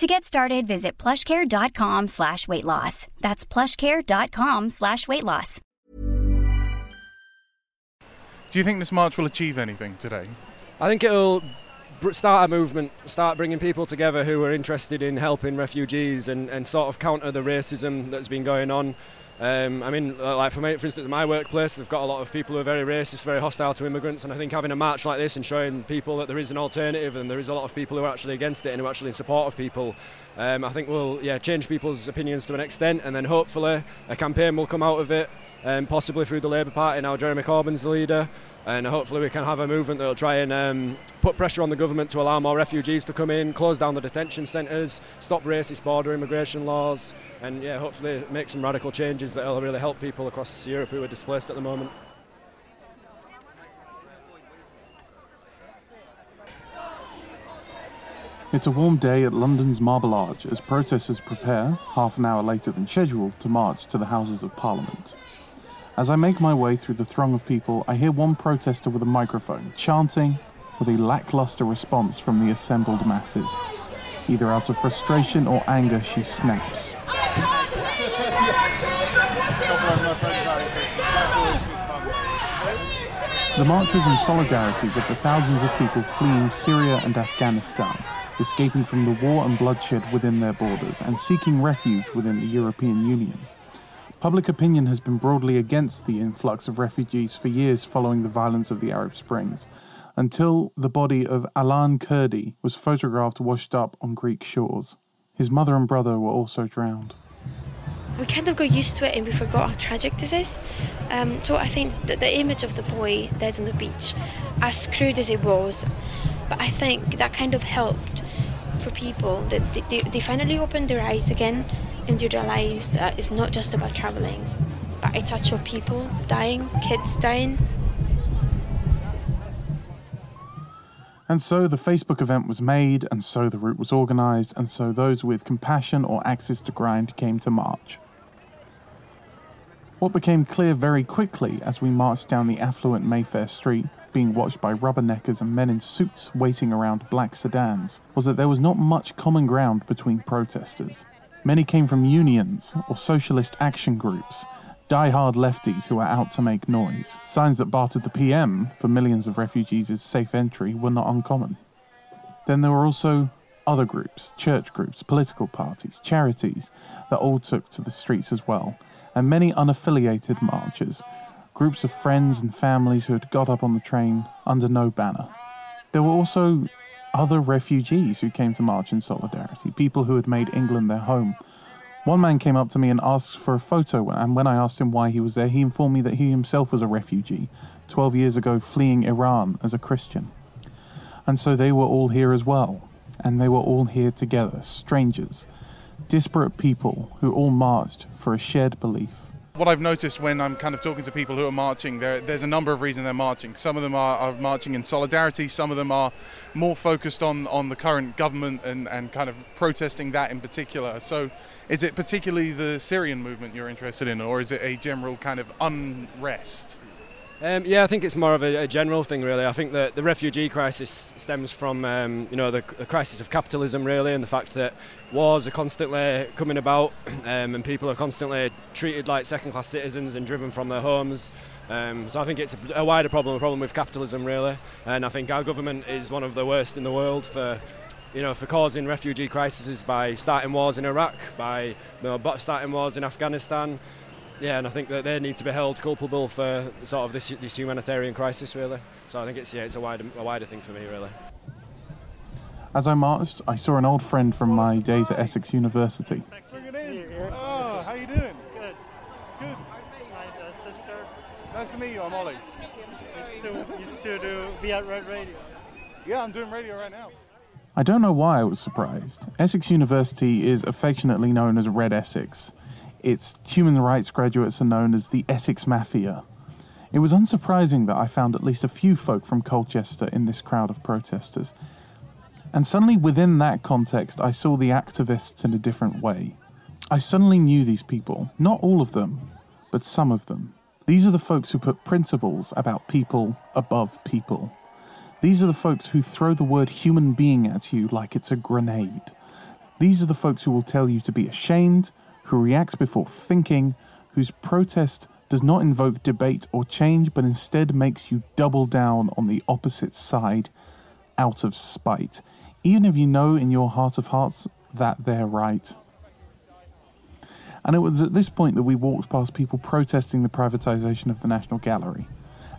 To get started, visit plushcare.com slash weight loss. That's plushcare.com slash weight loss. Do you think this march will achieve anything today? I think it'll start a movement, start bringing people together who are interested in helping refugees and, and sort of counter the racism that's been going on. Um, I mean, uh, like for, my, for instance, my workplace, I've got a lot of people who are very racist, very hostile to immigrants, and I think having a march like this and showing people that there is an alternative and there is a lot of people who are actually against it and who are actually in support of people, um, I think will yeah change people's opinions to an extent, and then hopefully a campaign will come out of it, um, possibly through the Labour Party. Now Jeremy Corbyn's the leader, and hopefully we can have a movement that will try and um, put pressure on the government to allow more refugees to come in, close down the detention centres, stop racist border immigration laws, and yeah, hopefully make some radical changes that will really help people across Europe who are displaced at the moment. It's a warm day at London's Marble Arch as protesters prepare, half an hour later than scheduled, to march to the Houses of Parliament. As I make my way through the throng of people, I hear one protester with a microphone chanting with a lackluster response from the assembled masses. Either out of frustration or anger, she snaps. The march was in solidarity with the thousands of people fleeing Syria and Afghanistan, escaping from the war and bloodshed within their borders, and seeking refuge within the European Union. Public opinion has been broadly against the influx of refugees for years following the violence of the Arab Springs, until the body of Alan Kurdi was photographed washed up on Greek shores. His mother and brother were also drowned. we kind of got used to it and we forgot how tragic this is. Um, so I think that the image of the boy dead on the beach, as crude as it was, but I think that kind of helped for people that they, they, they finally opened their eyes again realized that uh, it's not just about traveling, but it's actual people dying, kids dying. And so the Facebook event was made, and so the route was organised, and so those with compassion or access to grind came to march. What became clear very quickly as we marched down the affluent Mayfair Street, being watched by rubberneckers and men in suits waiting around black sedans, was that there was not much common ground between protesters. Many came from unions or socialist action groups, die-hard lefties who were out to make noise. Signs that bartered the PM for millions of refugees safe entry were not uncommon. Then there were also other groups, church groups, political parties, charities that all took to the streets as well, and many unaffiliated marchers, groups of friends and families who had got up on the train under no banner. There were also other refugees who came to march in solidarity, people who had made England their home. One man came up to me and asked for a photo, and when I asked him why he was there, he informed me that he himself was a refugee, 12 years ago fleeing Iran as a Christian. And so they were all here as well, and they were all here together, strangers, disparate people who all marched for a shared belief. What I've noticed when I'm kind of talking to people who are marching, there, there's a number of reasons they're marching. Some of them are, are marching in solidarity, some of them are more focused on, on the current government and, and kind of protesting that in particular. So, is it particularly the Syrian movement you're interested in, or is it a general kind of unrest? Um, yeah, I think it's more of a, a, general thing, really. I think that the refugee crisis stems from, um, you know, the, the, crisis of capitalism, really, and the fact that wars are constantly coming about, um, and people are constantly treated like second-class citizens and driven from their homes. Um, so I think it's a, a, wider problem, a problem with capitalism, really. And I think our government is one of the worst in the world for. You know, for causing refugee crises by starting wars in Iraq, by you know, starting wars in Afghanistan, yeah, and I think that they need to be held culpable for sort of this, this humanitarian crisis, really. So I think it's yeah, it's a wider a wider thing for me, really. As I marched, I saw an old friend from my days at Essex University. Oh, how you doing? Good. Good. My uh, sister Nice to meet you. I'm Ollie. used to used to do be at Red Radio. Yeah, I'm doing radio right now. I don't know why I was surprised. Essex University is affectionately known as Red Essex. Its human rights graduates are known as the Essex Mafia. It was unsurprising that I found at least a few folk from Colchester in this crowd of protesters. And suddenly, within that context, I saw the activists in a different way. I suddenly knew these people, not all of them, but some of them. These are the folks who put principles about people above people. These are the folks who throw the word human being at you like it's a grenade. These are the folks who will tell you to be ashamed, who react before thinking, whose protest does not invoke debate or change, but instead makes you double down on the opposite side out of spite, even if you know in your heart of hearts that they're right. And it was at this point that we walked past people protesting the privatisation of the National Gallery,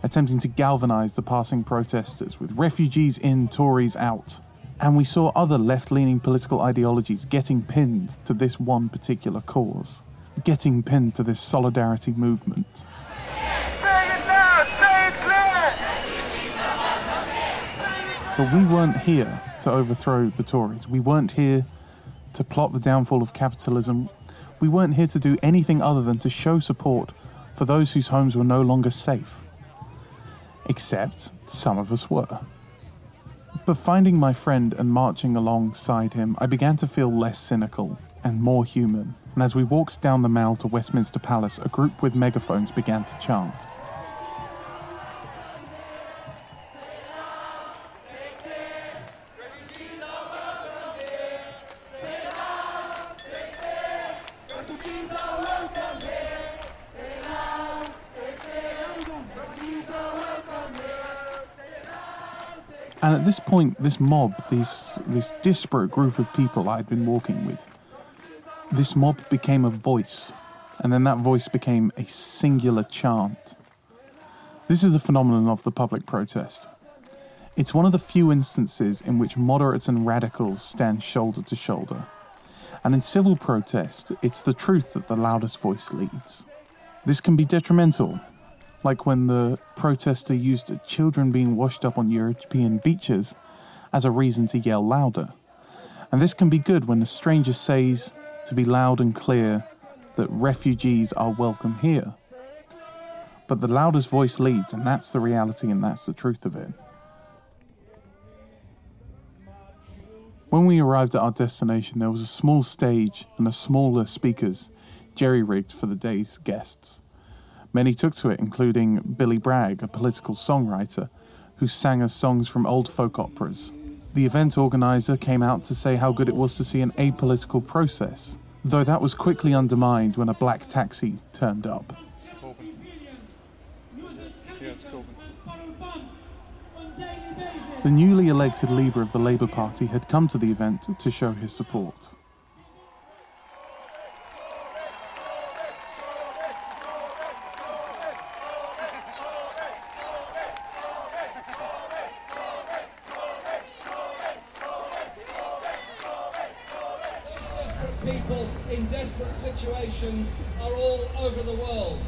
attempting to galvanise the passing protesters with refugees in, Tories out. And we saw other left leaning political ideologies getting pinned to this one particular cause, getting pinned to this solidarity movement. But we weren't here to overthrow the Tories. We weren't here to plot the downfall of capitalism. We weren't here to do anything other than to show support for those whose homes were no longer safe. Except some of us were. But finding my friend and marching alongside him, I began to feel less cynical and more human. And as we walked down the Mall to Westminster Palace, a group with megaphones began to chant. And at this point, this mob, this this disparate group of people I'd been walking with, this mob became a voice, and then that voice became a singular chant. This is the phenomenon of the public protest. It's one of the few instances in which moderates and radicals stand shoulder to shoulder. And in civil protest, it's the truth that the loudest voice leads. This can be detrimental like when the protester used children being washed up on European beaches as a reason to yell louder. And this can be good when a stranger says to be loud and clear that refugees are welcome here. But the loudest voice leads, and that's the reality and that's the truth of it. When we arrived at our destination, there was a small stage and a smaller speakers jerry rigged for the day's guests. Many took to it, including Billy Bragg, a political songwriter, who sang us songs from old folk operas. The event organizer came out to say how good it was to see an apolitical process, though that was quickly undermined when a black taxi turned up. The newly elected leader of the Labour Party had come to the event to show his support. People in desperate situations are all over the world.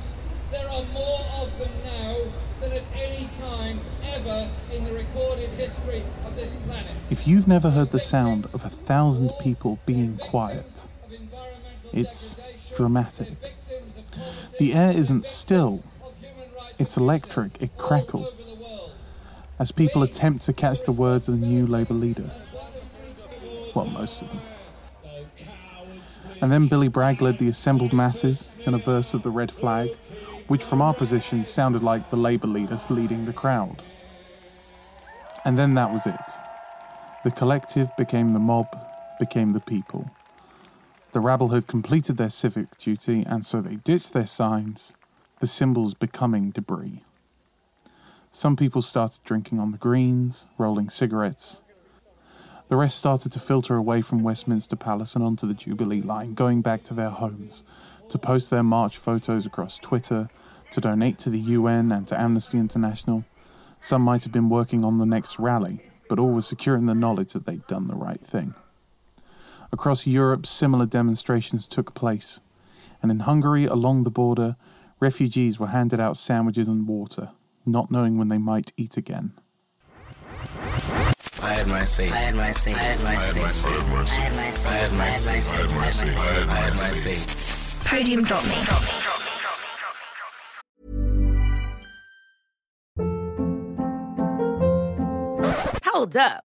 There are more of them now than at any time ever in the recorded history of this planet. If you've never heard the sound of a thousand people being quiet, it's dramatic. The air isn't still, it's electric, it crackles as people attempt to catch the words of the new Labour leader. Well, most of them. And then Billy Bragg led the assembled masses in a verse of the red flag, which from our position sounded like the Labour leaders leading the crowd. And then that was it. The collective became the mob, became the people. The rabble had completed their civic duty, and so they ditched their signs, the symbols becoming debris. Some people started drinking on the greens, rolling cigarettes. The rest started to filter away from Westminster Palace and onto the Jubilee line, going back to their homes, to post their march photos across Twitter, to donate to the UN and to Amnesty International. Some might have been working on the next rally, but all were secure in the knowledge that they'd done the right thing. Across Europe, similar demonstrations took place, and in Hungary, along the border, refugees were handed out sandwiches and water not knowing when they might eat again. I had my say. I had my say. I had my say. I had my say. I had my say. I had my say. I had my say. Podium.me. Hold up.